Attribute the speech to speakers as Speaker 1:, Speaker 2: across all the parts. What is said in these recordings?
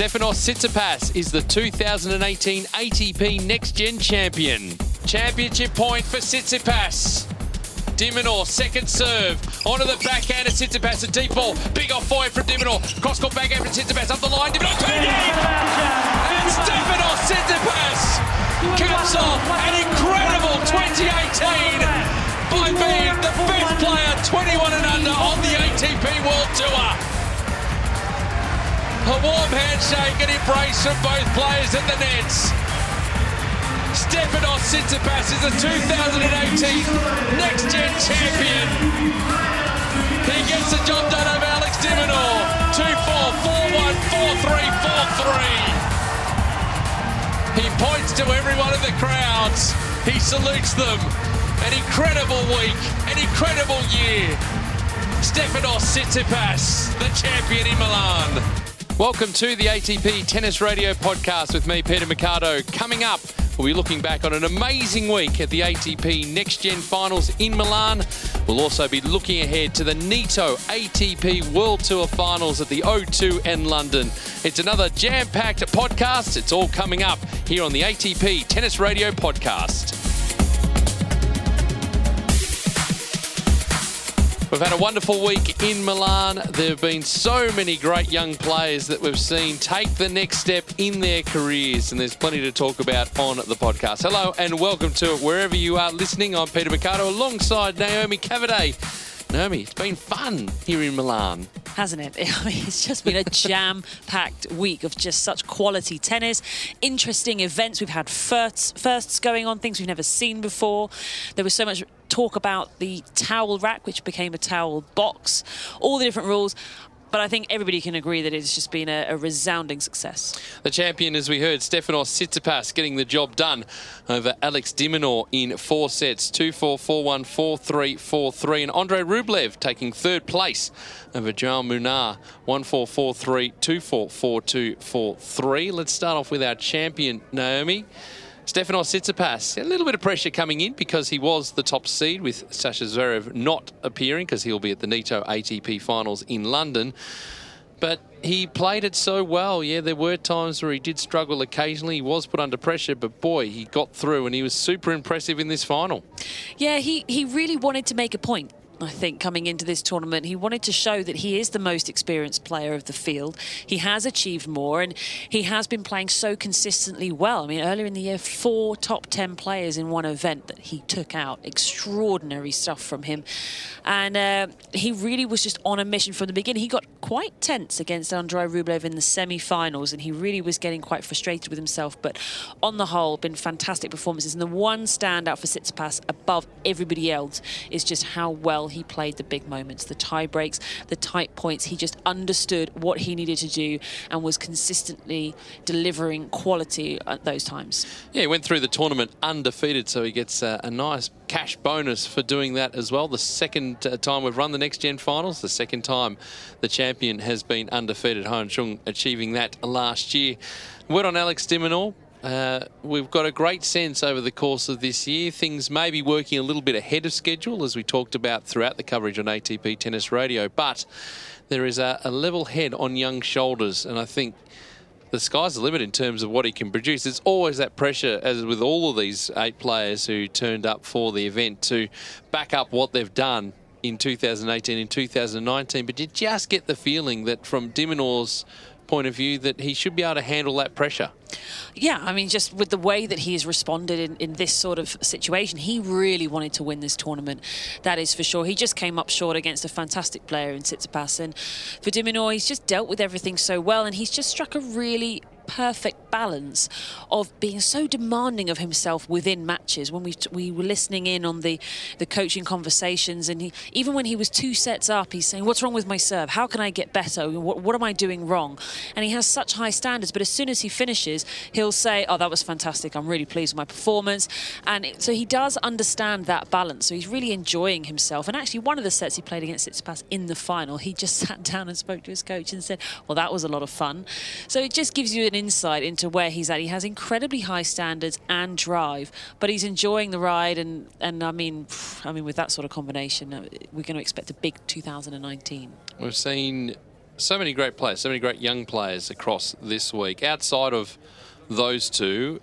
Speaker 1: Stefanos Tsitsipas is the 2018 ATP Next Gen champion. Championship point for Tsitsipas. De Minaur, second serve. Onto the backhand of Tsitsipas, a deep ball. Big off forward from De Minaur. Cross court backhand from Tsitsipas, up the line. De Minaur, turning! And Stefanos Tsitsipas caps off an incredible 2018 by being the best player 21 and under on the ATP World Tour. A warm handshake and embrace from both players at the nets. Stefanos Tsitsipas is the 2018 Next Gen champion. He gets the job done over Alex de Minaur. 2-4, 4-1, 4-3, 4-3. He points to everyone in the crowds. He salutes them. An incredible week, an incredible year. Stefanos Tsitsipas, the champion in Milan. Welcome to the ATP Tennis Radio podcast with me, Peter Macarto. Coming up, we'll be looking back on an amazing week at the ATP Next Gen Finals in Milan. We'll also be looking ahead to the Nitto ATP World Tour Finals at the O2 in London. It's another jam packed podcast. It's all coming up here on the ATP Tennis Radio podcast. We've had a wonderful week in Milan. There have been so many great young players that we've seen take the next step in their careers, and there's plenty to talk about on the podcast. Hello and welcome to it wherever you are listening. I'm Peter Macarto alongside Naomi Cavaday. Naomi, it's been fun here in Milan.
Speaker 2: Hasn't it? It's just been a jam packed week of just such quality tennis, interesting events. We've had firsts, firsts going on, things we've never seen before. There was so much talk about the towel rack, which became a towel box, all the different rules. But I think everybody can agree that it's just been a, a, resounding success.
Speaker 1: The champion, as we heard, Stefanos Tsitsipas getting the job done over Alex de Minaur in four sets 2 4 4 1 4 3 4 3. And Andre Rublev taking third place over Jaume Munar 1 4 4 3 2 4 4 2 4 3. Let's start off with our champion, Naomi. Stefanos Tsitsipas, a little bit of pressure coming in because he was the top seed with Sasha Zverev not appearing because he'll be at the Nitto ATP Finals in London. But he played it so well. Yeah, there were times where he did struggle occasionally. He was put under pressure, but boy, he got through and he was super impressive in this final.
Speaker 2: Yeah, he, he really wanted to make a point. I think, coming into this tournament. He wanted to show that he is the most experienced player of the field. He has achieved more and he has been playing so consistently well. I mean, earlier in the year, four top 10 players in one event that he took out. Extraordinary stuff from him. And uh, he really was just on a mission from the beginning. He got quite tense against Andrei Rublev in the semi finals and he really was getting quite frustrated with himself. But on the whole, been fantastic performances. And the one standout for Tsitsipas above everybody else is just how well he played the big moments, the tie breaks, the tight points. He just understood what he needed to do and was consistently delivering quality at those times.
Speaker 1: Yeah, he went through the tournament undefeated, so he gets a, a nice cash bonus for doing that as well. The second uh, time we've run the next gen finals, the second time the champion has been undefeated. Hyeon Chung achieving that last year. Word on Alex de Minaur. Uh, we've got a great sense over the course of this year. Things may be working a little bit ahead of schedule, as we talked about throughout the coverage on ATP Tennis Radio, but there is a, a level head on young shoulders, and I think the sky's the limit in terms of what he can produce. It's always that pressure, as with all of these eight players who turned up for the event, to back up what they've done in 2018 and 2019. But you just get the feeling that from de Minaur's point of view that he should be able to handle that pressure.
Speaker 2: Yeah, I mean, just with the way that he has responded in, in this sort of situation, he really wanted to win this tournament. That is for sure. He just came up short against a fantastic player in Tsitsipas. And for de Minaur, he's just dealt with everything so well, and he's just struck a really perfect balance of being so demanding of himself within matches. When we we were listening in on the the coaching conversations, and he even when he was two sets up, he's saying, "What's wrong with my serve? How can I get better? What, what am I doing wrong?" And he has such high standards. But as soon as he finishes, he'll say, "Oh, that was fantastic. I'm really pleased with my performance." And it, so he does understand that balance. So he's really enjoying himself. And actually, one of the sets he played against Tsitsipas in the final, he just sat down and spoke to his coach and said, "Well, that was a lot of fun." So it just gives you an insight into where he's at. He has incredibly high standards and drive, but he's enjoying the ride. And and I mean, I mean, with that sort of combination, uh, we're going to expect a big 2019.
Speaker 1: We've seen so many great players, so many great young players across this week. Outside of those two,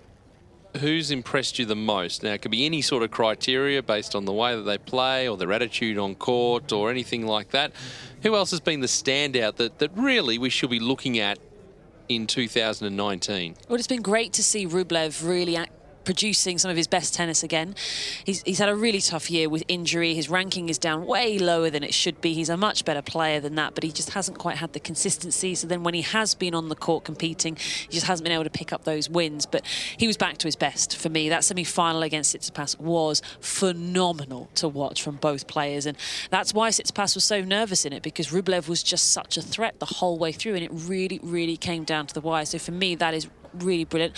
Speaker 1: who's impressed you the most? Now, it could be any sort of criteria based on the way that they play or their attitude on court or anything like that. Who else has been the standout that, that really we should be looking at in 2019?
Speaker 2: Well, it's been great to see Rublev really act producing some of his best tennis again. He's, he's had a really tough year with injury. His ranking is down way lower than it should be. He's a much better player than that, but he just hasn't quite had the consistency. So then when he has been on the court competing, he just hasn't been able to pick up those wins. But he was back to his best for me. That semi-final against Tsitsipas was phenomenal to watch from both players. And that's why Tsitsipas was so nervous in it, because Rublev was just such a threat the whole way through. And it really, really came down to the wire. So for me, that is really brilliant.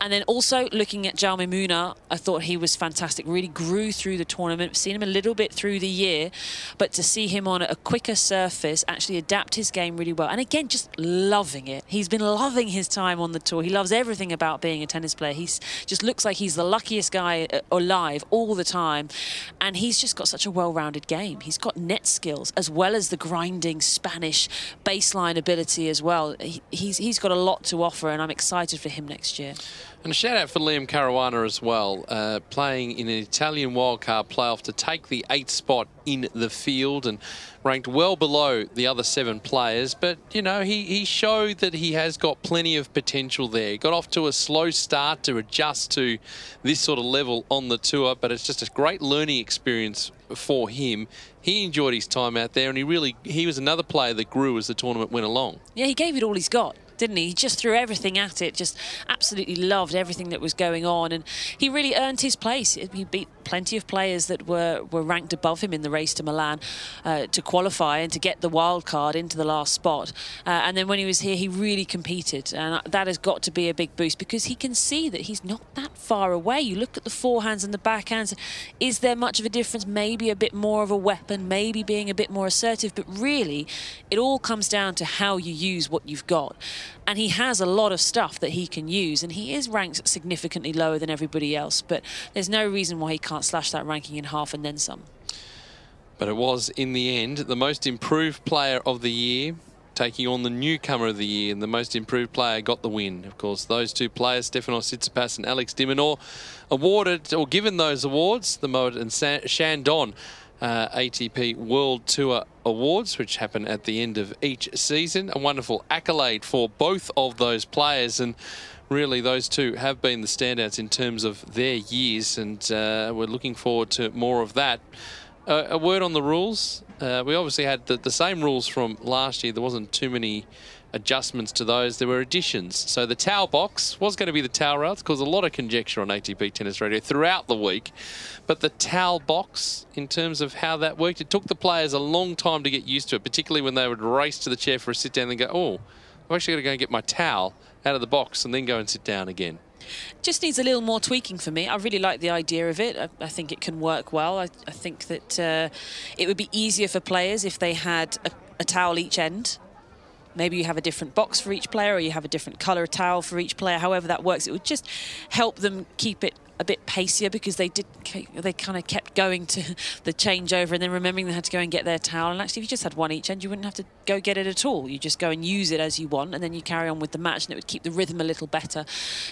Speaker 2: And then also looking at Jaume Munar, I thought he was fantastic. Really grew through the tournament. Seen him a little bit through the year, but to see him on a quicker surface, actually adapt his game really well. And again, just loving it. He's been loving his time on the tour. He loves everything about being a tennis player. He just looks like he's the luckiest guy uh, alive all the time, and he's just got such a well-rounded game. He's got net skills as well as the grinding Spanish baseline ability as well. he's he's got a lot to offer, and I'm excited for him next year.
Speaker 1: And a shout out for Liam Caruana as well, uh, playing in an Italian wildcard playoff to take the eighth spot in the field and ranked well below the other seven players. But, you know, he, he showed that he has got plenty of potential there. Got off to a slow start to adjust to this sort of level on the tour, but it's just a great learning experience for him. He enjoyed his time out there and he really, he was another player that grew as the tournament went along.
Speaker 2: Yeah, he gave it all he's got didn't he? He just threw everything at it, just absolutely loved everything that was going on, and he really earned his place. He beat plenty of players that were, were ranked above him in the race to Milan uh, to qualify and to get the wild card into the last spot. Uh, and then when he was here, he really competed, and that has got to be a big boost because he can see that he's not that far away. You look at the forehands and the backhands. Is there much of a difference? Maybe a bit more of a weapon, maybe being a bit more assertive, but really, it all comes down to how you use what you've got and he has a lot of stuff that he can use and he is ranked significantly lower than everybody else but there's no reason why he can't slash that ranking in half and then some.
Speaker 1: But it was in the end the most improved player of the year taking on the newcomer of the year and the most improved player got the win. Of course those two players Stefanos Tsitsipas and Alex de Minaur awarded or given those awards the Moët & Chandon uh, ATP World Tour Awards, which happen at the end of each season. A wonderful accolade for both of those players. And really, those two have been the standouts in terms of their years. And uh, we're looking forward to more of that. Uh, a word on the rules. Uh, we obviously had the, the same rules from last year. There wasn't too many adjustments to those. There were additions. So the towel box was going to be the towel rails, caused a lot of conjecture on ATP Tennis Radio throughout the week. But the towel box, in terms of how that worked, it took the players a long time to get used to it, particularly when they would race to the chair for a sit down and go, oh, I've actually got to go and get my towel out of the box and then go and sit down again.
Speaker 2: Just needs a little more tweaking for me. I really like the idea of it. I, I think it can work well. I, I think that uh, it would be easier for players if they had a, a towel each end maybe you have a different box for each player or you have a different colour towel for each player however that works. It would just help them keep it a bit pacier because they did they kind of kept going to the changeover and then remembering they had to go and get their towel. And actually if you just had one each end you wouldn't have to go get it at all. You just go and use it as you want and then you carry on with the match and it would keep the rhythm a little better.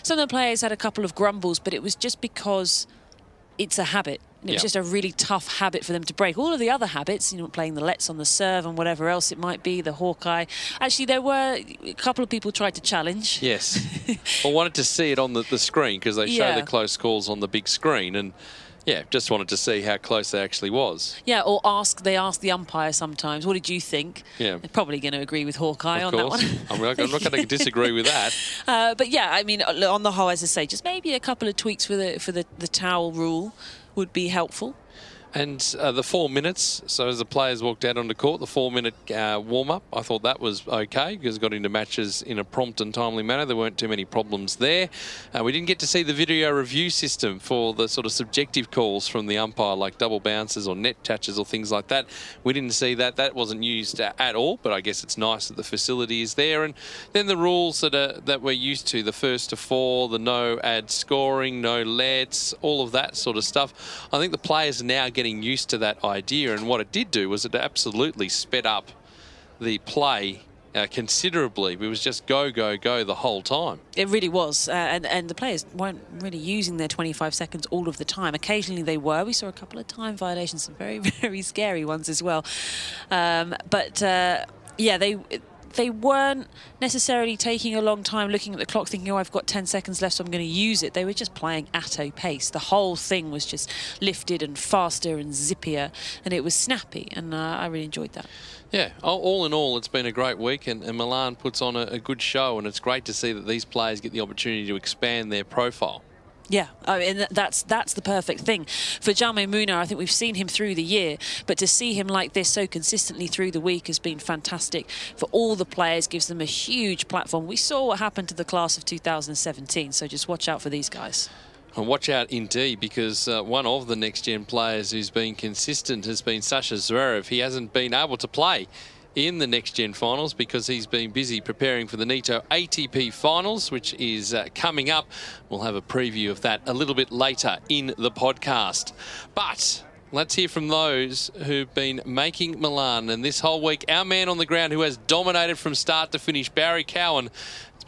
Speaker 2: Some of the players had a couple of grumbles but it was just because it's a habit it's yep. just a really tough habit for them to break. All of the other habits, you know, playing the lets on the serve and whatever else it might be, the Hawkeye. Actually, there were a couple of people tried to challenge.
Speaker 1: Yes. I wanted to see it on the, the screen because they show yeah. the close calls on the big screen. And Yeah, just wanted to see how close they actually was.
Speaker 2: Yeah, or ask they ask the umpire sometimes, what did you think?
Speaker 1: Yeah.
Speaker 2: They're probably going to agree with Hawkeye
Speaker 1: Of
Speaker 2: on
Speaker 1: course.
Speaker 2: that one.
Speaker 1: I'm not, I'm not going to disagree with that.
Speaker 2: Uh, but yeah, I mean, on the whole, as I say, just maybe a couple of tweaks for the for the, the towel rule would be helpful.
Speaker 1: And uh, the four minutes, so as the players walked out onto court, the four minute uh, warm up, I thought that was okay because got into matches in a prompt and timely manner. There weren't too many problems there. Uh, we didn't get to see the video review system for the sort of subjective calls from the umpire, like double bounces or net touches or things like that. We didn't see that. That wasn't used at all, but I guess it's nice that the facility is there. And then the rules that are that we're used to the first to four, the no ad scoring, no lets, all of that sort of stuff. I think the players now getting used to that idea. And what it did do was it absolutely sped up the play uh, considerably. It was just go, go, go the whole time.
Speaker 2: It really was, uh, and and the players weren't really using their 25 seconds all of the time. Occasionally they were. We saw a couple of time violations, some very very scary ones as well. Um, but uh, yeah, they they weren't necessarily taking a long time looking at the clock thinking, oh, I've got 10 seconds left, so I'm going to use it. They were just playing at a pace. The whole thing was just lifted and faster and zippier, and it was snappy, and uh, I really enjoyed that.
Speaker 1: Yeah, all in all, it's been a great week, and, and Milan puts on a, a good show, and it's great to see that these players get the opportunity to expand their profile.
Speaker 2: Yeah, I mean that's that's the perfect thing for Jaume Munar. I think we've seen him through the year, but to see him like this so consistently through the week has been fantastic for all the players. Gives them a huge platform. We saw what happened to the class of 2017, so just watch out for these guys.
Speaker 1: And watch out indeed, because uh, one of the next gen players who's been consistent has been Sasha Zverev. He hasn't been able to play in the next gen finals because he's been busy preparing for the Nitto ATP finals, which is uh, coming up. We'll have a preview of that a little bit later in the podcast. But Let's hear from those who've been making Milan. And this whole week, our man on the ground who has dominated from start to finish, Barry Cowan,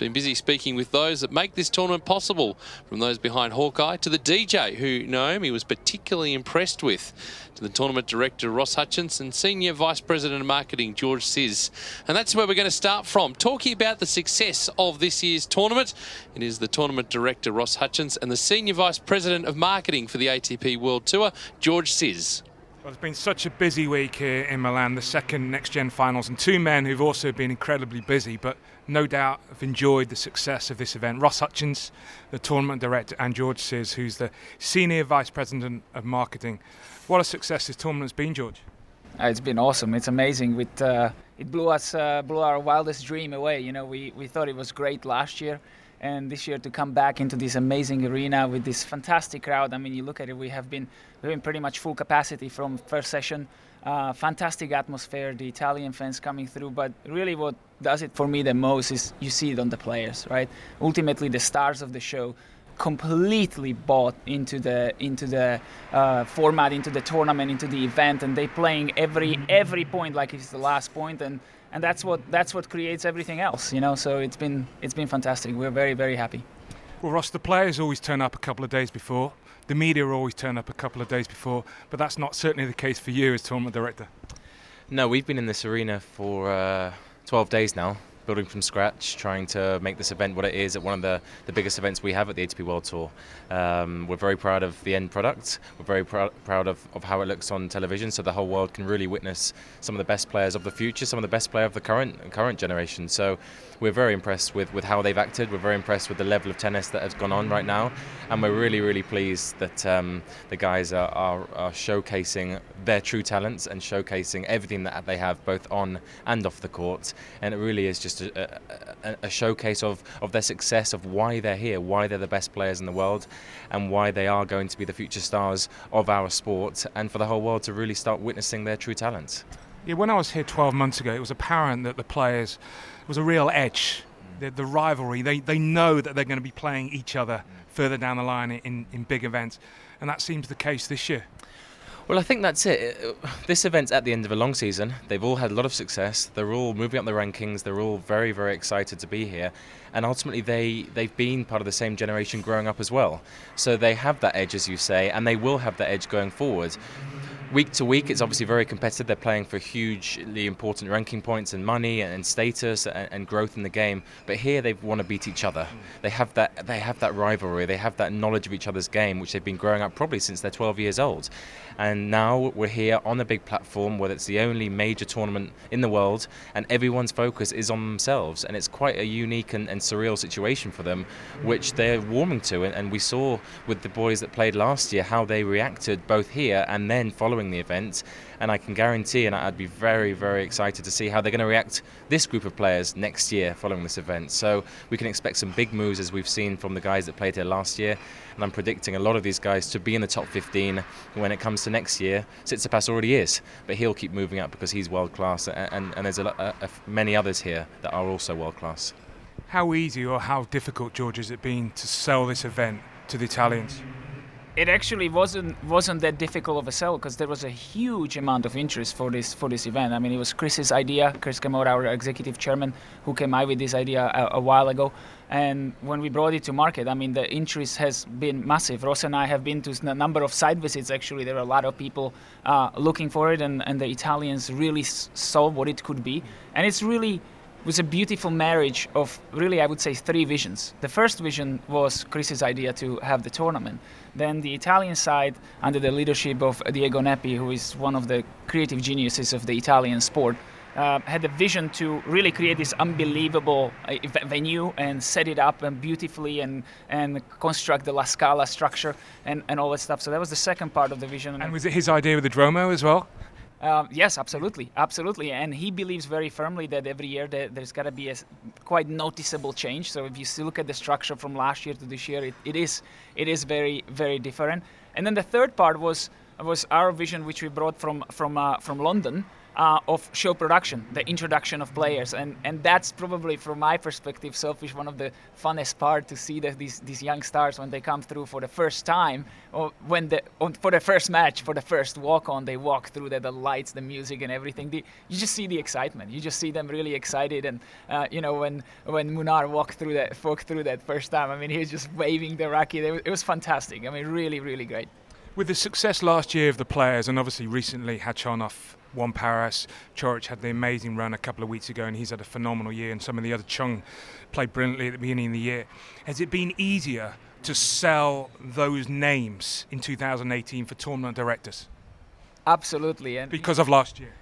Speaker 1: been busy speaking with those that make this tournament possible. From those behind Hawkeye to the DJ, who Naomi was particularly impressed with, to the tournament director, Ross Hutchins, and Senior Vice President of Marketing, George Ciz. And that's where we're going to start from, talking about the success of this year's tournament. It is the tournament director, Ross Hutchins, and the Senior Vice President of Marketing for the ATP World Tour, George Ciz.
Speaker 3: Well, it's been such a busy week here in Milan, the second next gen finals, and two men who've also been incredibly busy, but no doubt have enjoyed the success of this event. Ross Hutchins, the tournament director, and George Ciz, who's the senior vice president of marketing. What a success this tournament's been, George.
Speaker 4: Uh, it's been awesome. It's amazing. With uh, it blew us, uh, blew our wildest dream away. You know, we, we thought it was great last year, and this year to come back into this amazing arena with this fantastic crowd. I mean, you look at it, we have been we've pretty much full capacity from first session. Uh, fantastic atmosphere, the Italian fans coming through. But really, what does it for me the most is you see it on the players, right? Ultimately, the stars of the show completely bought into the into the uh, format, into the tournament, into the event, and they playing every every point like it's the last point, and and that's what that's what creates everything else, you know. So it's been it's been fantastic. We're very very happy.
Speaker 3: Well, Ross, the players always turn up a couple of days before. The media always turn up a couple of days before, but that's not certainly the case for you as tournament director.
Speaker 5: No, we've been in this arena for uh, 12 days now, building from scratch, trying to make this event what it is at one of the, the biggest events we have at the ATP World Tour. Um, we're very proud of the end product. We're very pr- proud of, of how it looks on television, so the whole world can really witness some of the best players of the future, some of the best player of the current current generation. So we're very impressed with, with how they've acted. We're very impressed with the level of tennis that has gone on right now, and we're really really pleased that um, the guys are, are, are showcasing their true talents and showcasing everything that they have both on and off the court. And it really is just a, a, a showcase of, of their success, of why they're here, why they're the best players in the world, and why they are going to be the future stars of our sport, and for the whole world to really start witnessing their true talents.
Speaker 3: Yeah, when I was here 12 months ago, it was apparent that the players it was a real edge. The, the rivalry, they, they know that they're going to be playing each other further down the line in, in big events, and that seems the case this year.
Speaker 5: Well, I think that's it. This event's at the end of a long season. They've all had a lot of success. They're all moving up the rankings. They're all very, very excited to be here. And ultimately, they, they've been part of the same generation growing up as well. So they have that edge, as you say, and they will have that edge going forward. Week to week, it's obviously very competitive. They're playing for hugely important ranking points and money and, status and, and, growth in the game. But here, they want to beat each other. They have that. They have that rivalry. They have that knowledge of each other's game, which they've been growing up probably since they're 12 years old. And now we're here on a big platform where it's the only major tournament in the world, and everyone's focus is on themselves. And it's quite a unique and, and surreal situation for them, which they're warming to. And, and we saw with the boys that played last year how they reacted both here and then following the event. And I can guarantee, and I'd be very, very excited to see how they're going to react this group of players next year following this event. So we can expect some big moves as we've seen from the guys that played here last year. And I'm predicting a lot of these guys to be in the top 15 when it comes to next year. Tsitsipas already is, but he'll keep moving up because he's world class. And, and, and there's a, a, a, many others here that are also world class.
Speaker 3: How easy or how difficult, George, has it been to sell this event to the Italians?
Speaker 4: It actually wasn't wasn't that difficult of a sell because there was a huge amount of interest for this for this event. I mean, it was Chris's idea, Chris Kermode, our executive chairman, who came out with this idea a, a, while ago. And when we brought it to market, I mean, the interest has been massive. Ross and I have been to a number of site visits. Actually, there are a lot of people uh, looking for it, and, and the Italians really saw what it could be. And it's really was a beautiful marriage of really, I would say, three visions. The first vision was Chris's idea to have the tournament. Then the Italian side, under the leadership of Diego Nepi, who is one of the creative geniuses of the Italian sport, uh, had a vision to really create this unbelievable uh, venue and set it up and beautifully and and construct the La Scala structure and, and all that stuff. So that was the second part of the vision.
Speaker 3: And was it his idea with the Duomo as well?
Speaker 4: Um, yes, absolutely, absolutely, and he believes very firmly that every year that there's got to be a quite noticeable change. So if you look at the structure from last year to this year, it, it is it is very very different. And then the third part was was our vision, which we brought from from uh, from London, uh, of show production, the introduction of players, and and that's probably from my perspective, selfish, one of the funnest part to see that these these young stars when they come through for the first time, or when the for the first match, for the first walk on, they walk through the, the lights, the music, and everything. The, you just see the excitement. You just see them really excited, and uh, you know when when Munar walked through that walked through that first time, I mean he was just waving the racket. It was, it was fantastic. I mean really really great.
Speaker 3: With the success last year of the players, and obviously recently Khachanov won Paris. Coric had the amazing run a couple of weeks ago, and he's had a phenomenal year. And some of the other Chung played brilliantly at the beginning of the year. Has it been easier to sell those names in 2018 for tournament directors?
Speaker 4: Absolutely, and
Speaker 3: because of last year.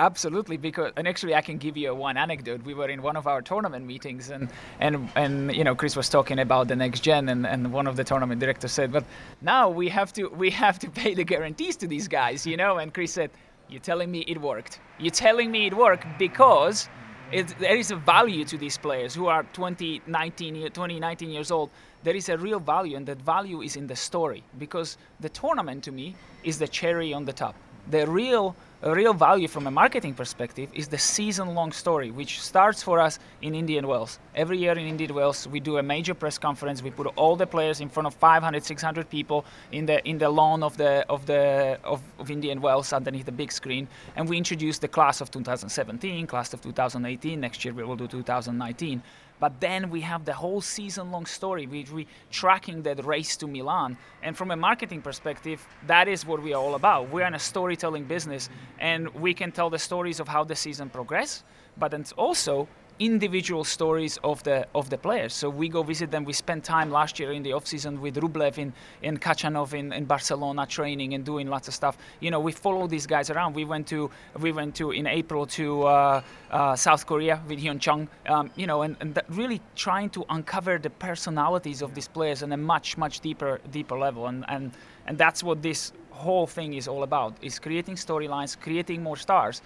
Speaker 4: Absolutely, because and actually I can give you one anecdote. We were in one of our tournament meetings, and and and you know Chris was talking about the next gen, and, and one of the tournament directors said, "But now we have to we have to pay the guarantees to these guys," you know. And Chris said, "You're telling me it worked? You're telling me it worked because." It, there is a value to these players who are 20, 19, 20, 19 years old. There is a real value, and that value is in the story because the tournament to me is the cherry on the top. The real a real value from a marketing perspective is the season-long story, which starts for us in Indian Wells. Every year in Indian Wells, we do a major press conference. We put all the players in front of 500, 600 people in the in the lawn of the of the of, of Indian Wells underneath the big screen, and we introduce the class of 2017, class of 2018. Next year we will do 2019. But then we have the whole season long story, which we tracking that race to Milan. And from a marketing perspective, that is what we are all about. We're in a storytelling business and we can tell the stories of how the season progressed, but it's also individual stories of the of the players. So we go visit them. We spent time last year in the off season with Rublev in, in Khachanov in, in Barcelona training and doing lots of stuff. You know, we follow these guys around. We went to we went to in April to uh, uh, South Korea with Hyeon Chung. Um, you know, and, and really trying to uncover the personalities of these players on a much much deeper deeper level. And and and that's what this whole thing is all about: is creating storylines, creating more stars.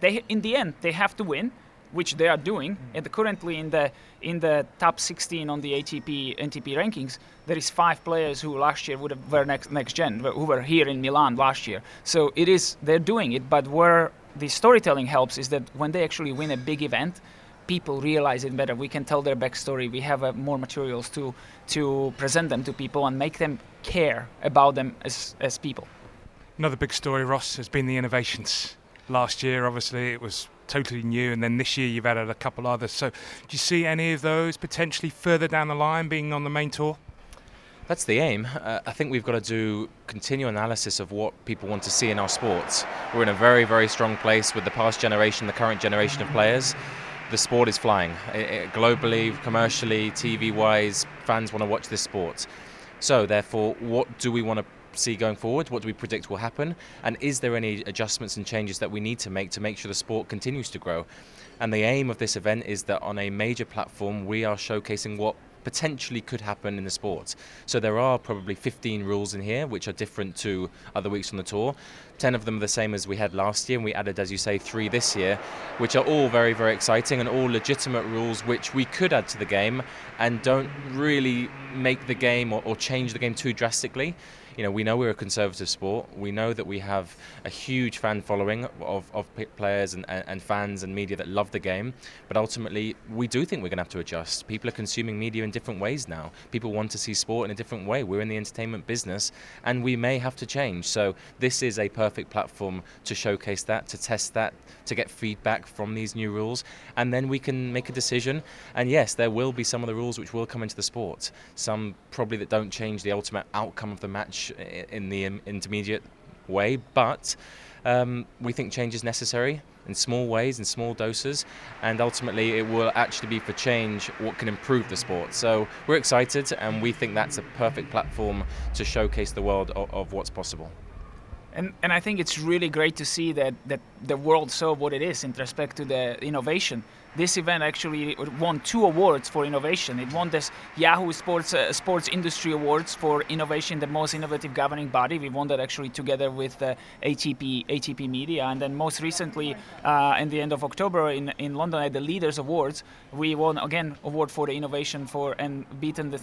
Speaker 4: They in the end they have to win which they are doing, mm-hmm. and currently in the in the top 16 on the ATP NTP rankings, there is five players who last year would have were next next gen who were here in Milan last year. So it is they're doing it, but where the storytelling helps is that when they actually win a big event, people realize it better. We can tell their backstory. We have uh, more materials to to present them to people and make them care about them as as people.
Speaker 3: Another big story, Ross, has been the innovations. Last year, obviously, it was totally new, and then this year you've added a couple others. So, do you see any of those potentially further down the line being on the main tour?
Speaker 5: That's the aim. Uh, I think we've got to do continual analysis of what people want to see in our sports. We're in a very, very strong place with the past generation, the current generation of players. The sport is flying. It, it, globally, commercially, TV wise, fans want to watch this sport. So, therefore, what do we want to see going forward? What do we predict will happen? And is there any adjustments and changes that we need to make to make sure the sport continues to grow? And the aim of this event is that on a major platform, we are showcasing what potentially could happen in the sport. So there are probably 15 rules in here, which are different to other weeks on the tour. 10 of them are the same as we had last year, and we added, as you say, three this year, which are all very, very exciting and all legitimate rules which we could add to the game and don't really make the game or, or change the game too drastically you know, we know we're a conservative sport. We know that we have a huge fan following of, of players and, and fans and media that love the game. But ultimately, we do think we're going to have to adjust. People are consuming media in different ways now. People want to see sport in a different way. We're in the entertainment business, and we may have to change. So this is a perfect platform to showcase that, to test that, to get feedback from these new rules, and then we can make a decision. And yes, there will be some of the rules which will come into the sport. Some probably that don't change the ultimate outcome of the match in the intermediate way, but um, we think change is necessary in small ways, in small doses, and ultimately it will actually be for change what can improve the sport. So we're excited, and we think that's a perfect platform to showcase the world of, of what's possible.
Speaker 4: And, and I think it's really great to see that, that the world saw what it is in respect to the innovation this event actually won two awards for innovation. It won this Yahoo Sports uh, Sports Industry Awards for innovation, the most innovative governing body. We won that actually together with uh, ATP ATP Media, and then most recently, uh, in the end of October in in London at the Leaders Awards, we won again award for the innovation for and beaten the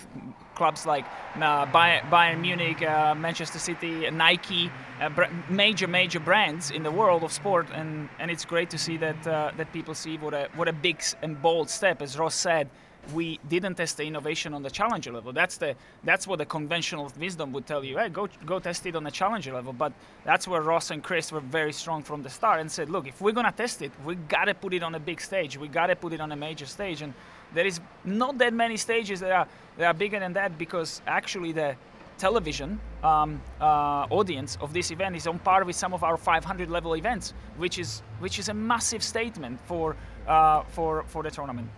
Speaker 4: clubs like uh, Bayern Munich, uh, Manchester City, Nike, uh, major major brands in the world of sport, and and it's great to see that uh, that people see what a what a big and bold step, as Ross said. We didn't test the innovation on the challenger level. That's the that's what the conventional wisdom would tell you. Hey, go go test it on the challenger level. But that's where Ross and Chris were very strong from the start and said, look, if we're gonna test it, we gotta put it on a big stage. We gotta put it on a major stage. And there is not that many stages that are that are bigger than that because actually the television um, uh, audience of this event is on par with some of our 500 level events, which is which is a massive statement for uh, for for the tournament.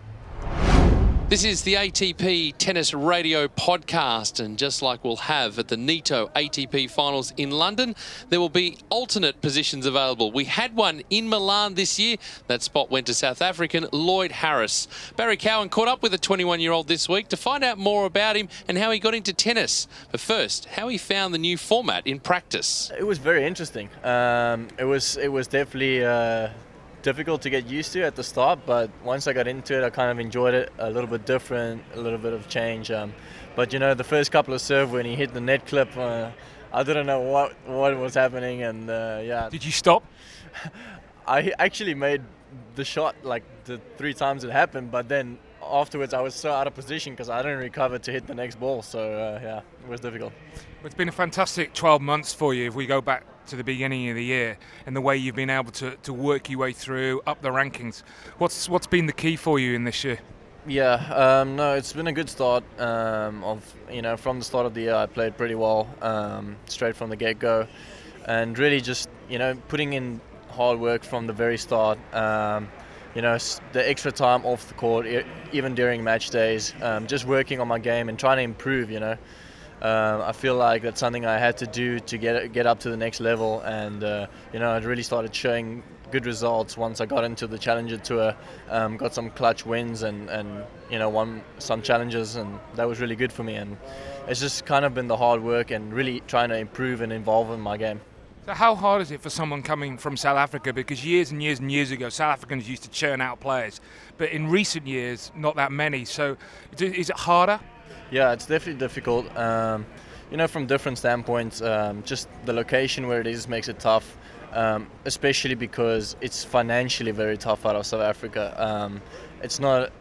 Speaker 1: This is the ATP Tennis Radio podcast, and just like we'll have at the Nitto ATP Finals in London, there will be alternate positions available. We had one in Milan this year. That spot went to South African Lloyd Harris. Barry Cowan caught up with a 21-year-old this week to find out more about him and how he got into tennis. But first, how he found the new format in practice.
Speaker 6: It was very interesting. Um, it was it was definitely. Uh difficult to get used to at the start, but once I got into it, I kind of enjoyed it. A little bit different, a little bit of change. Um, but you know, the first couple of serve when he hit the net clip, uh, I didn't know what what was happening, and uh, yeah.
Speaker 3: Did you stop?
Speaker 6: I actually made the shot like the three times it happened, but then afterwards I was so out of position because I didn't recover to hit the next ball. So uh, yeah, it was difficult.
Speaker 3: It's been a fantastic 12 months for you. If we go back to the beginning of the year and the way you've been able to, to work your way through up the rankings, what's what's been the key for you in this year?
Speaker 6: Yeah, um, no, it's been a good start. Um, of you know, from the start of the year, I played pretty well, um, straight from the get-go, and really just you know putting in hard work from the very start. Um, you know, the extra time off the court, even during match days, um, just working on my game and trying to improve. You know, um, I feel like that's something I had to do to get get up to the next level, and uh, you know, it really started showing good results once I got into the Challenger Tour. Um, got some clutch wins and, and you know won some challenges, and that was really good for me. And it's just kind of been the hard work and really trying to improve and evolve in my game.
Speaker 3: So how hard is it for someone coming from South Africa? Because years and years and years ago, South Africans used to churn out players, but in recent years, not that many. So is it harder?
Speaker 6: Yeah, it's definitely difficult. Um, you know, from different standpoints, um, just the location where it is makes it tough, um, especially because it's financially very tough out of South Africa. Um, it's not,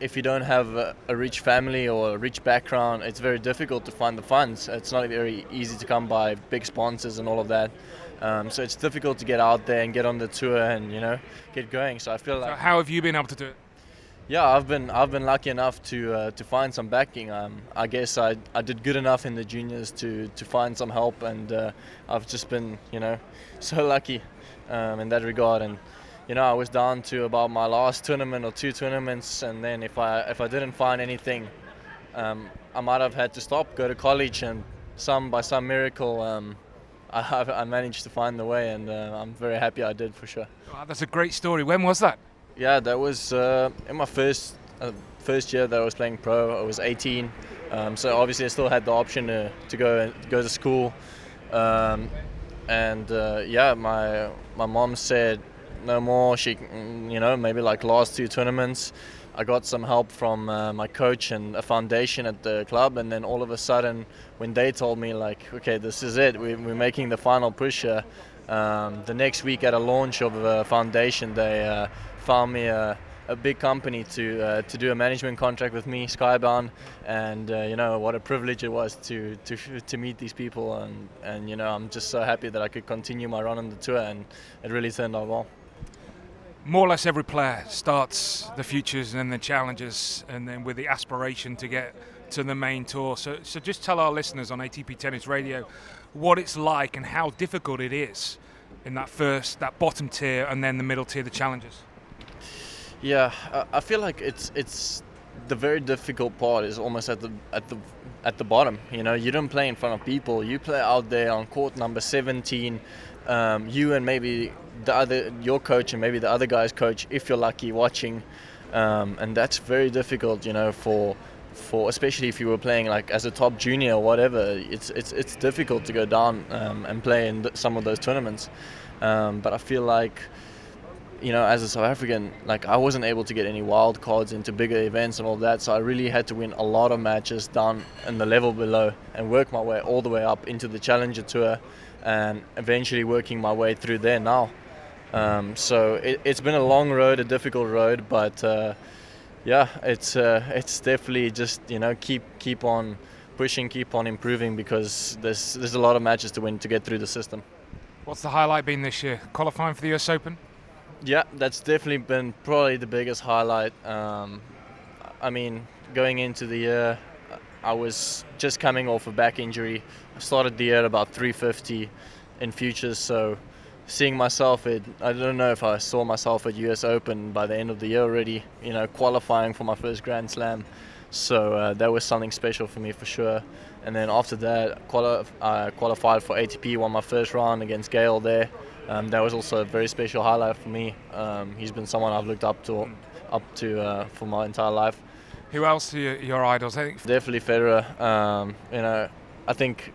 Speaker 6: if you don't have a, a, rich family or a rich background, it's very difficult to find the funds. It's not very easy to come by big sponsors and all of that. Um, so it's difficult to get out there and get on the tour and, you know, get going. So I feel like. So
Speaker 3: how have you been able to do it?
Speaker 6: yeah, I've been I've been lucky enough to uh, to find some backing. Um, I guess I, I did good enough in the juniors to, to find some help, and uh, I've just been you know so lucky um, in that regard. And you know I was down to about my last tournament or two tournaments, and then if I if I didn't find anything, um, I might have had to stop, go to college, and some by some miracle. Um, I, I managed to find the way, and uh, I'm very happy I did for sure.
Speaker 3: Wow, that's a great story. When was that?
Speaker 6: Yeah, that was uh, in my first uh, first year that I was playing pro. I was 18, um, so obviously I still had the option to, to go and go to school. Um, and uh, yeah, my my mom said no more. She, mm, you know, maybe like last two tournaments. I got some help from uh, my coach and a foundation at the club, and then all of a sudden, when they told me like, okay, this is it, we, are making the final push. Um, the next week at a launch of a foundation, they uh, found me a, a big company to uh, to do a management contract with me, Skybound, and uh, you know what a privilege it was to to to meet these people, and and you know I'm just so happy that I could continue my run on the tour, and it really turned out well.
Speaker 3: More or less every player starts the futures and then the challenges, and then with the aspiration to get to the main tour. So so just tell our listeners on ATP Tennis Radio what it's like and how difficult it is in that first that bottom tier and then the middle tier, the challenges.
Speaker 6: Yeah, I feel like it's it's the very difficult part is almost at the at the at the bottom. You know, you don't play in front of people. You play out there on court number 17. Um, you and maybe the other your coach and maybe the other guy's coach, if you're lucky, watching, um, and that's very difficult. You know, for for especially if you were playing like as a top junior or whatever. It's it's it's difficult to go down um, and play in some of those tournaments. Um, but I feel like you know, as a South African, like I wasn't able to get any wild cards into bigger events and all that, so I really had to win a lot of matches down in the level below and work my way all the way up into the Challenger Tour, and eventually working my way through there now. Um, so it, has been a long road, a difficult road, but uh, yeah, it's uh, it's definitely just you know keep keep on pushing, keep on improving because there's there's a lot of matches to win to get through the system.
Speaker 3: What's the highlight been this year? Qualifying for the US Open?
Speaker 6: Yeah, that's definitely been probably the biggest highlight. Um, I mean, going into the year, I was just coming off a back injury. I started the year at about 350 in futures, so seeing myself at I don't know if I saw myself at US Open by the end of the year already. You know, qualifying for my first Grand Slam, so uh, that was something special for me for sure. And then after that, quali- I qualified for ATP, won my first round against Gael there um, that was also a very special highlight for me. Um, he's been someone I've looked up to, up to uh, for my entire life.
Speaker 3: Who else are your idols? I think
Speaker 6: definitely Federer. Um, you know, I think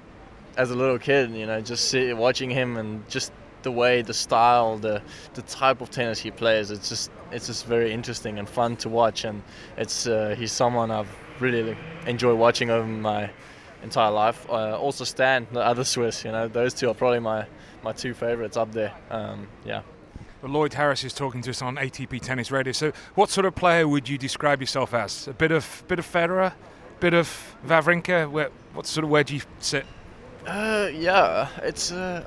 Speaker 6: as a little kid, you know, just see, watching him and just the way, the style, the the type of tennis he plays, it's just it's just very interesting and fun to watch. And it's uh, he's someone I've really enjoyed watching over my entire life. Uh, also Stan, the other Swiss, you know, those two are probably my my two favourites up there. Um, yeah.
Speaker 3: Well, Lloyd Harris is talking to us on ATP Tennis Radio. So, what sort of player would you describe yourself as? A bit of bit of Federer, bit of Wawrinka. Where, what sort of where do you sit?
Speaker 6: Uh, yeah, it's. Uh,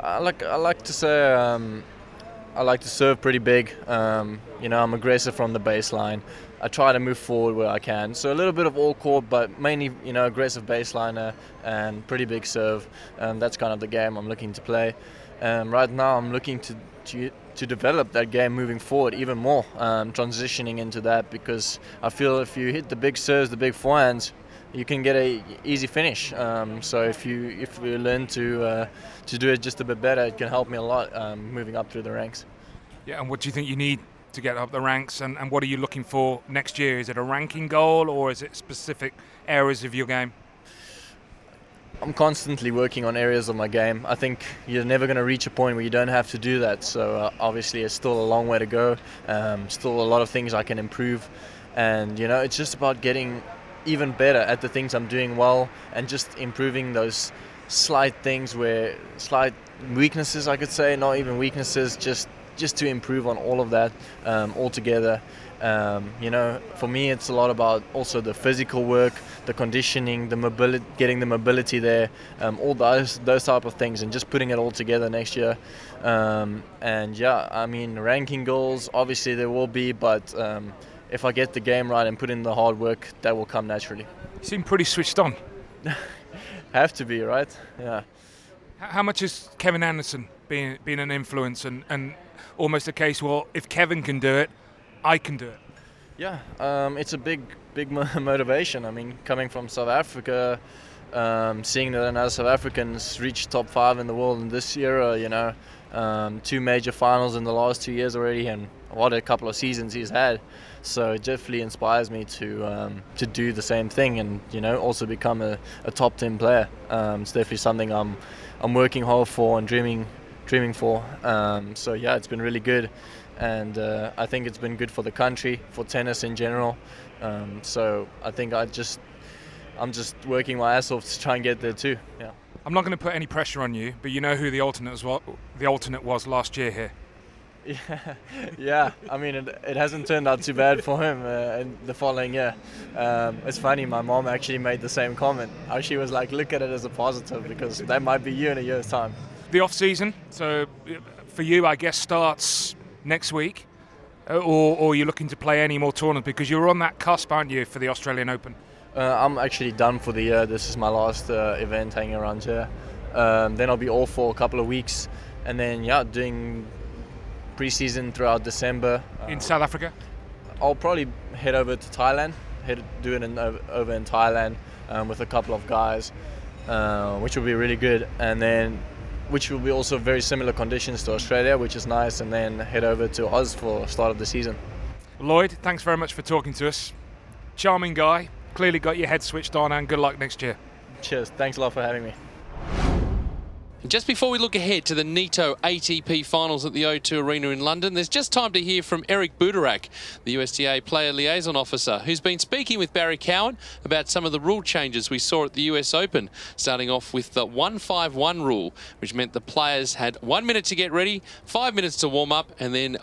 Speaker 6: I like I like to say um, I like to serve pretty big. Um, you know, I'm aggressive from the baseline. I try to move forward where I can. So a little bit of all court, but mainly you know aggressive baseliner and pretty big serve. Um, that's kind of the game I'm looking to play. Um, right now, I'm looking to, to to develop that game moving forward even more, um, transitioning into that because I feel if you hit the big serves, the big forehands, you can get a easy finish. Um, so if you if you learn to uh, to do it just a bit better, it can help me a lot um, moving up through the ranks.
Speaker 3: Yeah, and what do you think you need to get up the ranks, and, and what are you looking for next year? Is it a ranking goal or is it specific areas of your game?
Speaker 6: I'm constantly working on areas of my game. I think you're never going to reach a point where you don't have to do that. So uh, obviously, it's still a long way to go. Um, still a lot of things I can improve, and you know, it's just about getting even better at the things I'm doing well and just improving those slight things where slight weaknesses, I could say, not even weaknesses, just just to improve on all of that um, altogether. Um, you know, for me, it's a lot about also the physical work, the conditioning, the mobility, getting the mobility there, um, all those those type of things, and just putting it all together next year. Um, and yeah, I mean, ranking goals, obviously there will be, but um, if I get the game right and put in the hard work, that will come naturally.
Speaker 3: You seem pretty switched on.
Speaker 6: Have to be, right? Yeah.
Speaker 3: How much has Kevin Anderson been, been an influence and, and almost a case, well, if Kevin can do it, I can do it?
Speaker 6: Yeah, um, it's a big, big motivation. I mean, coming from South Africa, um, seeing that another South Africans reach top five in the world in this year, you know, um, two major finals in the last two years already, and what a couple of seasons he's had. So it definitely inspires me to um, to do the same thing, and you know, also become a, a top ten player. Um, it's definitely something I'm I'm working hard for and dreaming dreaming for. Um, so yeah, it's been really good, and uh, I think it's been good for the country, for tennis in general. Um, so I think I just I'm just working my ass off to try and get there too. Yeah.
Speaker 3: I'm not going to put any pressure on you, but you know who the alternate was, the alternate was last year here.
Speaker 6: Yeah, yeah. I mean, it, it hasn't turned out too bad for him uh, in the following year. Um, it's funny, my mom actually made the same comment. She was like, look at it as a positive because that might be you in a year's time.
Speaker 3: The off season, so for you, I guess, starts next week, uh, or, or you're looking to play any more tournaments because you're on that cusp, aren't you, for the Australian Open?
Speaker 6: Uh, I'm actually done for the year. This is my last uh, event hanging around here. Um, then I'll be off for a couple of weeks, and then yeah, doing preseason throughout December.
Speaker 3: In South Africa?
Speaker 6: I'll probably head over to Thailand, head do it in, over in Thailand um, with a couple of guys, uh, which will be really good. And then, which will be also very similar conditions to Australia, which is nice. And then head over to Oz for start of the season.
Speaker 3: Lloyd, thanks very much for talking to us. Charming guy, clearly got your head switched on, and good luck next year.
Speaker 6: Cheers. Thanks a lot for having me.
Speaker 1: Just before we look ahead to the Nitto ATP finals at the O2 Arena in London, there's just time to hear from Eric Butorac, the USTA player liaison officer, who's been speaking with Barry Cowan about some of the rule changes we saw at the US Open, starting off with the 151 rule, which meant the players had one minute to get ready, five minutes to warm up, and then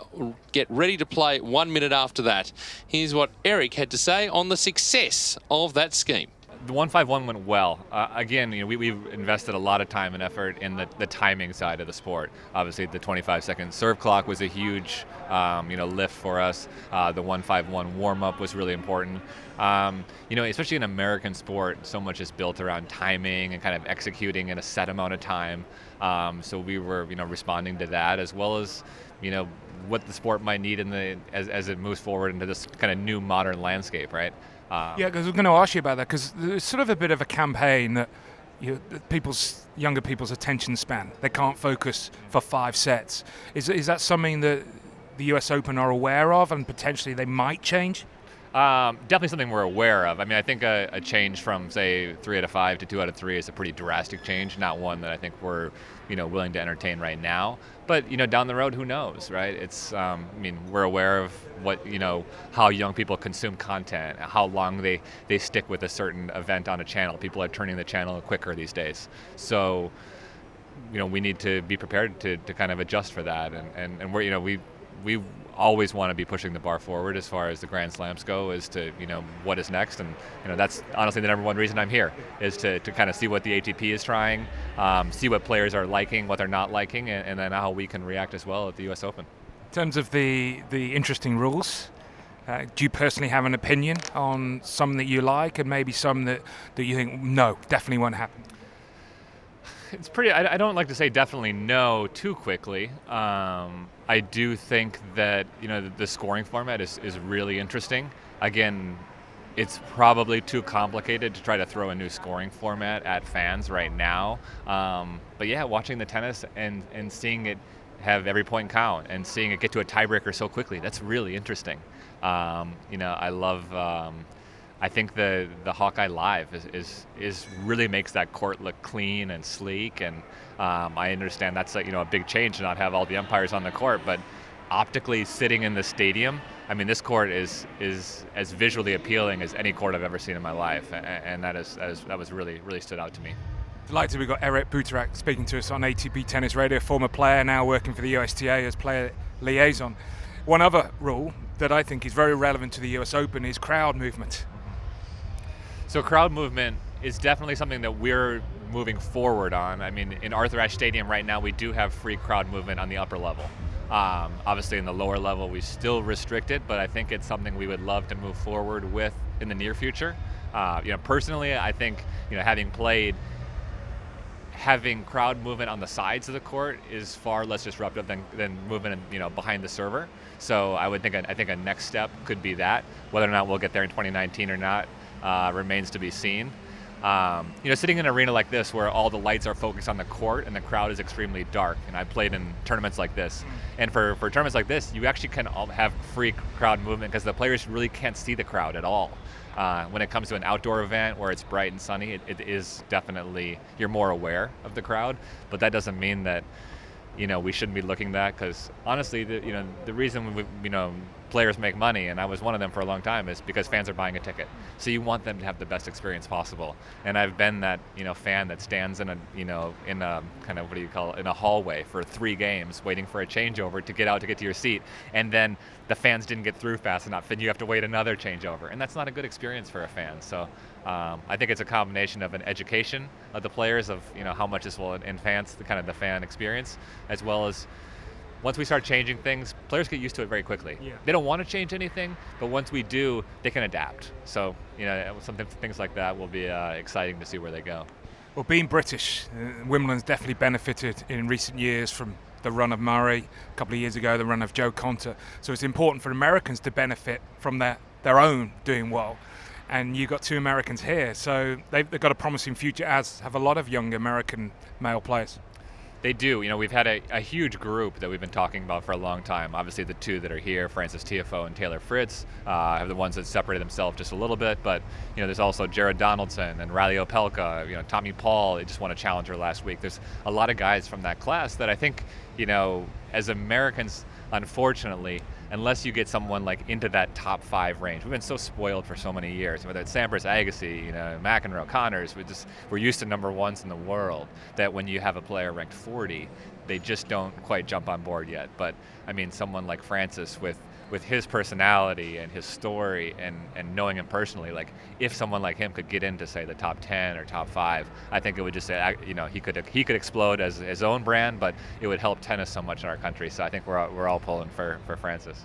Speaker 1: get ready to play one minute after that. Here's what Eric had to say on the success of that scheme
Speaker 7: the 151 went well. Uh, again, you know, we, we've invested a lot of time and effort in the, the timing side of the sport. Obviously, the 25 second serve clock was a huge um, you know, lift for us. Uh, the 151 warm up was really important. Um, you know, especially in American sport, so much is built around timing and kind of executing in a set amount of time. Um, so we were, you know, responding to that as well as, you know, what the sport might need in the as, as it moves forward into this kind of new modern landscape, right?
Speaker 3: Um, yeah, because I was going to ask you about that because there's sort of a bit of a campaign that you, people's younger people's attention span they can't focus for five sets. Is is that something that the U.S. Open are aware of and potentially they might change?
Speaker 7: Um, definitely something we're aware of. I mean, I think a, a, change from say three out of five to two out of three is a pretty drastic change. Not one that I think we're, you know, willing to entertain right now. But you know, down the road, who knows, right? It's, um, I mean, we're aware of what you know, how young people consume content, how long they they stick with a certain event on a channel. People are turning the channel quicker these days, so you know, we need to be prepared to, to kind of adjust for that. And, and, and we're, you know, we we always want to be pushing the bar forward as far as the Grand Slams go as to you know what is next. And you know that's honestly the number one reason I'm here is to, to kind of see what the ATP is trying um, see what players are liking what they're not liking and, and, then how we can react as well at the US Open.
Speaker 3: In terms of the the interesting rules uh, do you personally have an opinion on some that you like and maybe some that, that you think no definitely won't happen
Speaker 7: it's pretty. I, I, don't like to say definitely no too quickly. Um, I do think that you know the, the, scoring format is, is really interesting. Again, it's probably too complicated to try to throw a new scoring format at fans right now. Um, but yeah, watching the tennis and and seeing it have every point count and seeing it get to a tiebreaker so quickly, that's really interesting. Um, you know, I love um, I think the the Hawkeye Live is, is is really makes that court look clean and sleek, and um, I understand that's a, you know a big change to not have all the umpires on the court, but optically sitting in the stadium, I mean this court is is as visually appealing as any court I've ever seen in my life, and, and that is, that is that was really really stood out to me.
Speaker 3: Delighted we've got Eric Butorac speaking to us on ATP Tennis Radio, former player, now working for the USTA as player liaison. One other rule that I think is very relevant to the US Open is crowd movement.
Speaker 7: So crowd movement is definitely something that we're moving forward on. I mean, in Arthur Ashe Stadium right now, we do have free crowd movement on the upper level. Um, obviously, in the lower level, we still restrict it, but I think it's something we would love to move forward with in the near future. Uh, you know, personally, I think you know having played having crowd movement on the sides of the court is far less disruptive than, than movement you know behind the server. So I would think I think a next step could be that. Whether or not we'll get there in 2019 or not uh, remains to be seen. Um, you know, sitting in an arena like this where all the lights are focused on the court and the crowd is extremely dark, and I've played in tournaments like this, and for, for tournaments like this, you actually can have free crowd movement because the players really can't see the crowd at all. Uh, when it comes to an outdoor event where it's bright and sunny, it, it is definitely you're more aware of the crowd. But that doesn't mean that you know we shouldn't be looking that because honestly, the, you know the reason we, you know players make money, and I was one of them for a long time, is because fans are buying a ticket. So you want them to have the best experience possible. And I've been that you know fan that stands in a you know in a kind of what do you call it in a hallway for three games, waiting for a changeover to get out to get to your seat, and then the fans didn't get through fast enough, and you have to wait another changeover, and that's not a good experience for a fan. So. Um, I think it's a combination of an education of the players of you know how much this will enhance the kind of the fan experience, as well as once we start changing things, players get used to it very quickly. Yeah. They don't want to change anything, but once we do, they can adapt. So, you know, some things like that will be uh, exciting to see where they go.
Speaker 3: Well, being British, uh, Wimbledon's definitely benefited in recent years from the run of Murray, a couple of years ago, the run of Jo Konta. So it's important for Americans to benefit from their, their own doing well. And you've got two Americans here, so they've, they've got a promising future, as have a lot of young American male players.
Speaker 7: They do. You know, we've had a, a, huge group that we've been talking about for a long time. Obviously, the two that are here, Francis Tiafoe and Taylor Fritz, uh, are the ones that separated themselves just a little bit. But you know, there's also Jared Donaldson and Reilly Opelka. You know, Tommy Paul. Just won a challenger last week. There's a lot of guys from that class that I think, you know, as Americans, unfortunately, unless you get someone like into that top five range. We've been so spoiled for so many years, whether it's Sampras, Agassi, you know, McEnroe, Connors. We just we're used to number ones in the world. That when you have a player ranked 40, they just don't quite jump on board yet. But I mean, someone like Francis with with his personality and his story and, and knowing him personally, like if someone like him could get into say the top 10 or top five, I think it would just say, you know, he could he could explode as his own brand, but it would help tennis so much in our country. So I think we're all, we're all pulling for, for Francis.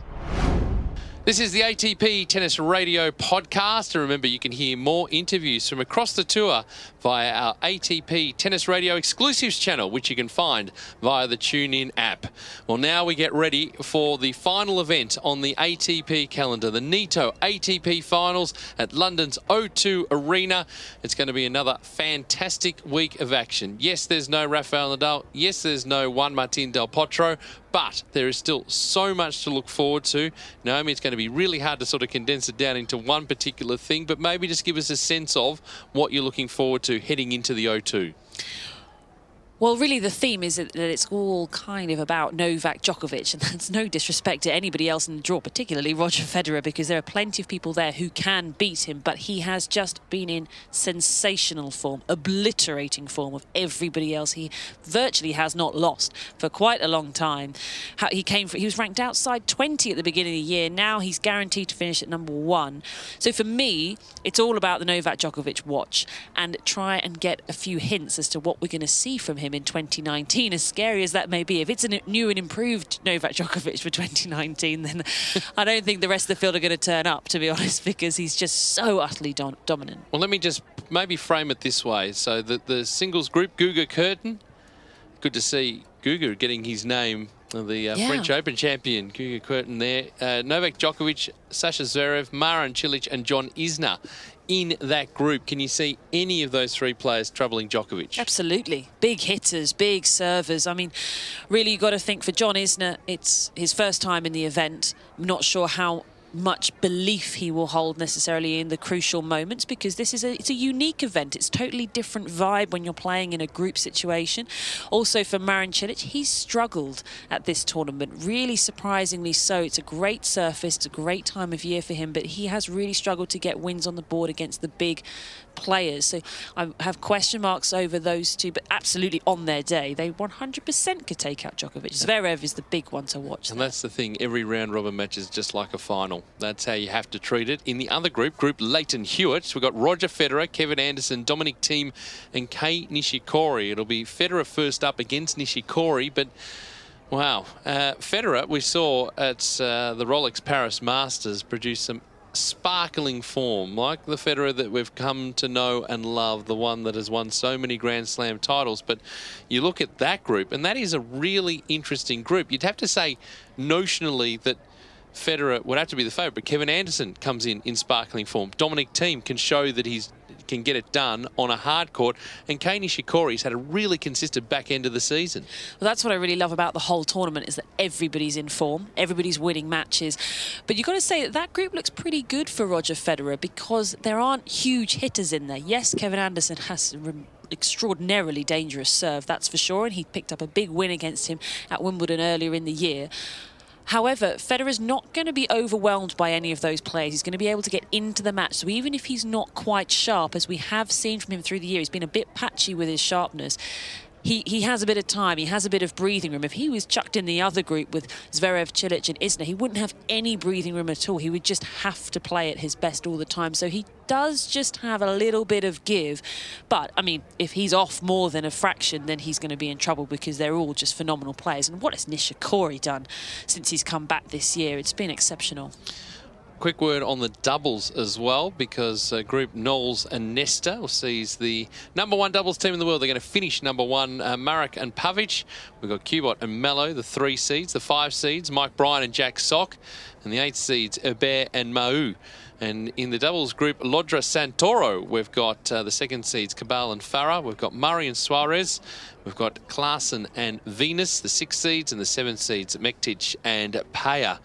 Speaker 1: This is the ATP Tennis Radio podcast. And remember, you can hear more interviews from across the tour via our ATP Tennis Radio exclusives channel, which you can find via the TuneIn app. Well, now we get ready for the final event on the ATP calendar, the Nitto ATP Finals at London's O2 Arena. It's going to be another fantastic week of action. Yes, there's no Rafael Nadal. Yes, there's no Juan Martin Del Potro, but there is still so much to look forward to. Naomi, it's going to be really hard to sort of condense it down into one particular thing, but maybe just give us a sense of what you're looking forward to heading into the O2.
Speaker 2: Well, really, the theme is that it's all kind of about Novak Djokovic, and that's no disrespect to anybody else in the draw, particularly Roger Federer, because there are plenty of people there who can beat him, but he has just been in sensational form, obliterating form of everybody else. He virtually has not lost for quite a long time. He came, he was ranked outside 20 at the beginning of the year. Now he's guaranteed to finish at number one. So for me, it's all about the Novak Djokovic watch and try and get a few hints as to what we're going to see from him him in 2019, as scary as that may be. If it's a new and improved Novak Djokovic for 2019, then I don't think the rest of the field are going to turn up, to be honest, because he's just so utterly dom- dominant.
Speaker 1: Well, let me just maybe frame it this way. So the, the singles group, Guga Kuerten, good to see Guga getting his name the uh, yeah. French Open champion, Guga Kuerten there. Uh, Novak Djokovic, Sascha Zverev, Marin Cilic and John Isner in that group. Can you see any of those three players troubling Djokovic?
Speaker 2: Absolutely. Big hitters, big servers. I mean, really, you've got to think for John Isner, it's his first time in the event. I'm not sure how much belief he will hold necessarily in the crucial moments because this is a it's a unique event. It's totally different vibe when you're playing in a group situation. Also for Marin Cilic, he's struggled at this tournament, really surprisingly so. It's a great surface, it's a great time of year for him, but he has really struggled to get wins on the board against the big players. So I have question marks over those two, but absolutely on their day, they 100% could take out Djokovic. Zverev is the big one to watch.
Speaker 1: And there. that's the thing. Every round robin match is just like a final. That's how you have to treat it. In the other group, Group Leighton Hewitt, we've got Roger Federer, Kevin Anderson, Dominic Thiem, and Kei Nishikori. It'll be Federer first up against Nishikori, but Wow. Uh, Federer, we saw at uh, the Rolex Paris Masters produce some sparkling form, like the Federer that we've come to know and love, the one that has won so many Grand Slam titles. But you look at that group, and that is a really interesting group. You'd have to say, notionally, that Federer would have to be the favourite, but Kevin Anderson comes in in sparkling form. Dominic Thiem can show that he's can get it done on a hard court, and Kei Nishikori's had a really consistent back end of the season.
Speaker 2: Well, that's what I really love about the whole tournament is that everybody's in form, everybody's winning matches. But you've got to say that that group looks pretty good for Roger Federer because there aren't huge hitters in there. Yes, Kevin Anderson has an extraordinarily dangerous serve, that's for sure, and he picked up a big win against him at Wimbledon earlier in the year. However, Federer's not going to be overwhelmed by any of those players. He's going to be able to get into the match. So even if he's not quite sharp, as we have seen from him through the year, he's been a bit patchy with his sharpness he, he has a bit of time, he has a bit of breathing room. If he was chucked in the other group with Zverev, Cilic and Isner, he wouldn't have any breathing room at all. He would just have to play at his best all the time. So he does just have a little bit of give. But, I mean, if he's off more than a fraction, then he's going to be in trouble because they're all just phenomenal players. And what has Nishikori done since he's come back this year? It's been exceptional.
Speaker 1: Quick word on the doubles as well, because uh, Group Knowles and Nestor sees the number one doubles team in the world. They're going to finish number one, uh, Marach and Pavic. We've got Kubot and Melo, the three seeds. The five seeds, Mike Bryan and Jack Sock. And the eight seeds, Herbert and Mahut. And in the doubles group, Llodra Santoro, we've got uh, the second seeds, Cabal and Farah. We've got Murray and Soares. We've got Klaasen and Venus, the six seeds, and the seven seeds, Mektic and Peya.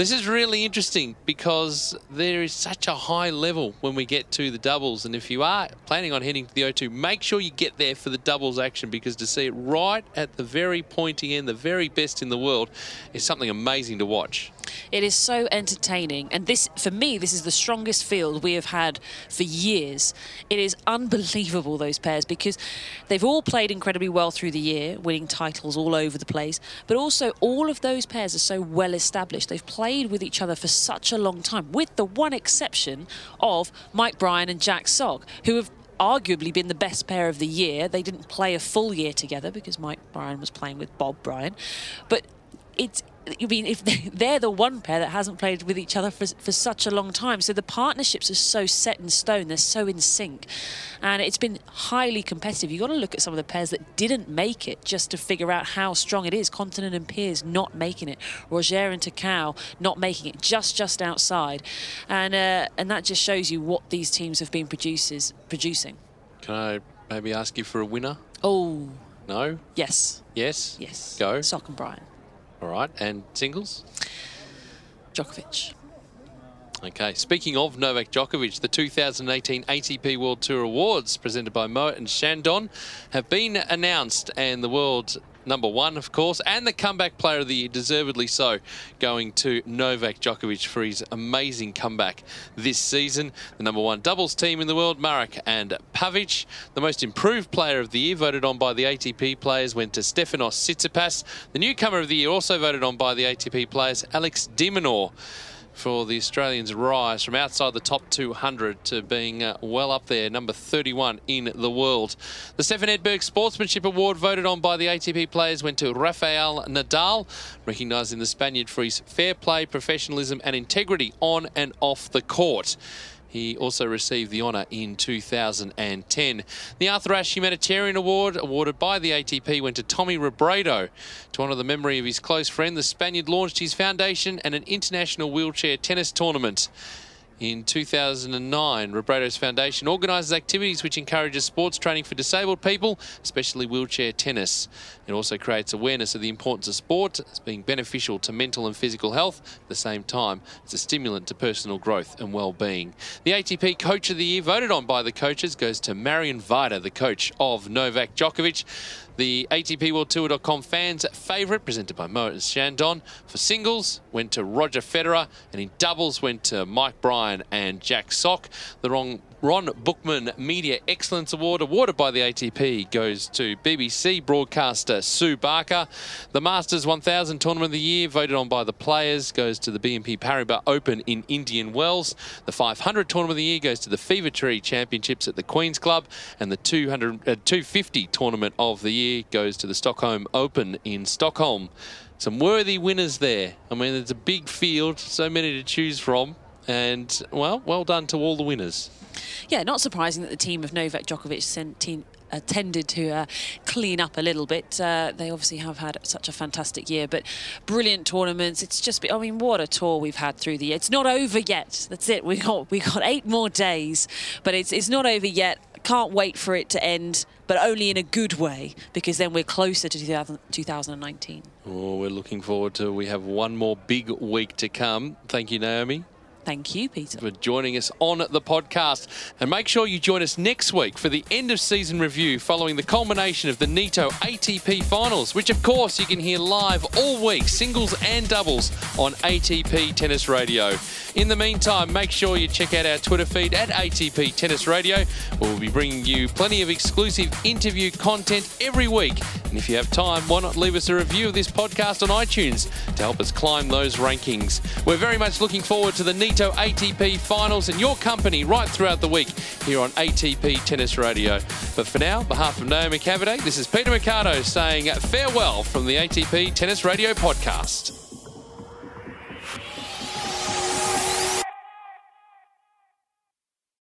Speaker 1: This is really interesting because there is such a high level when we get to the doubles. And if you are planning on heading to the O2, make sure you get there for the doubles action because to see it right at the very pointy end, the very best in the world, is something amazing to watch.
Speaker 2: It is so entertaining. And this, for me, this is the strongest field we have had for years. It is unbelievable, those pairs, because they've all played incredibly well through the year, winning titles all over the place. But also, all of those pairs are so well established. They've played with each other for such a long time, with the one exception of Mike Bryan and Jack Sock, who have arguably been the best pair of the year. They didn't play a full year together because Mike Bryan was playing with Bob Bryan. But it's I mean, if they're the one pair that hasn't played with each other for, for such a long time, so the partnerships are so set in stone, they're so in sync, and it's been highly competitive. You've got to look at some of the pairs that didn't make it just to figure out how strong it is. Kontinen and Peers not making it, Rojer and Tecau not making it, just just outside, and uh, and that just shows you what these teams have been produces producing.
Speaker 1: Can I maybe ask you for a winner?
Speaker 2: Oh.
Speaker 1: No?
Speaker 2: Yes.
Speaker 1: Yes?
Speaker 2: Yes.
Speaker 1: Go.
Speaker 2: Sock and Bryan.
Speaker 1: All right, and singles?
Speaker 2: Djokovic.
Speaker 1: Okay, speaking of Novak Djokovic, the 2018 ATP World Tour Awards presented by Moët and Chandon have been announced and the world number one, of course, and the comeback player of the year, deservedly so, going to Novak Djokovic for his amazing comeback this season. The number one doubles team in the world, Marach and Pavic. The most improved player of the year, voted on by the ATP players, went to Stefanos Tsitsipas. The newcomer of the year, also voted on by the ATP players, Alex de Minaur for the Australians' rise from outside the top 200 to being uh, well up there, number 31 in the world. The Stefan Edberg Sportsmanship Award voted on by the ATP players went to Rafael Nadal, recognising the Spaniard for his fair play, professionalism and integrity on and off the court. He also received the honour in 2010. The Arthur Ashe Humanitarian Award, awarded by the ATP, went to Tommy Robredo. To honour the memory of his close friend, the Spaniard launched his foundation and an international wheelchair tennis tournament. In 2009, Robredo's foundation organises activities which encourages sports training for disabled people, especially wheelchair tennis. It also creates awareness of the importance of sport as being beneficial to mental and physical health. At the same time, it's a stimulant to personal growth and well-being. The ATP Coach of the Year, voted on by the coaches, goes to Marian Vajda, the coach of Novak Djokovic. The ATP World Tour.com fans' favourite, presented by Moët Chandon. For singles, went to Roger Federer, and in doubles went to Mike Bryan and Jack Sock. The wrong Ron Bookman Media Excellence Award, awarded by the ATP, goes to BBC broadcaster Sue Barker. The Masters 1000 Tournament of the Year, voted on by the players, goes to the BNP Paribas Open in Indian Wells. The 500 Tournament of the Year goes to the Fever Tree Championships at the Queen's Club. And the 200, uh, 250 Tournament of the Year goes to the Stockholm Open in Stockholm. Some worthy winners there. I mean, it's a big field, so many to choose from. And, well, well done to all the winners.
Speaker 2: Yeah, not surprising that the team of Novak Djokovic sent team, tended to uh, clean up a little bit. Uh, they obviously have had such a fantastic year, but brilliant tournaments. It's just, been, I mean, what a tour we've had through the year. It's not over yet. That's it. We got we got eight more days, but it's it's not over yet. Can't wait for it to end, but only in a good way because then we're closer to 2000, 2019.
Speaker 1: Oh, we're looking forward to. We have one more big week to come. Thank you, Naomi.
Speaker 2: Thank you, Peter.
Speaker 1: For joining us on the podcast. And make sure you join us next week for the end of season review following the culmination of the Nitto ATP finals, which of course you can hear live all week, singles and doubles on ATP Tennis Radio. In the meantime, make sure you check out our Twitter feed at ATP Tennis Radio. We'll be bringing you plenty of exclusive interview content every week. And if you have time, why not leave us a review of this podcast on iTunes to help us climb those rankings? We're very much looking forward to the ATP finals and your company right throughout the week here on ATP Tennis Radio. But for now, on behalf of Naomi Cavaday, this is Peter Macarto saying farewell from the ATP Tennis Radio podcast.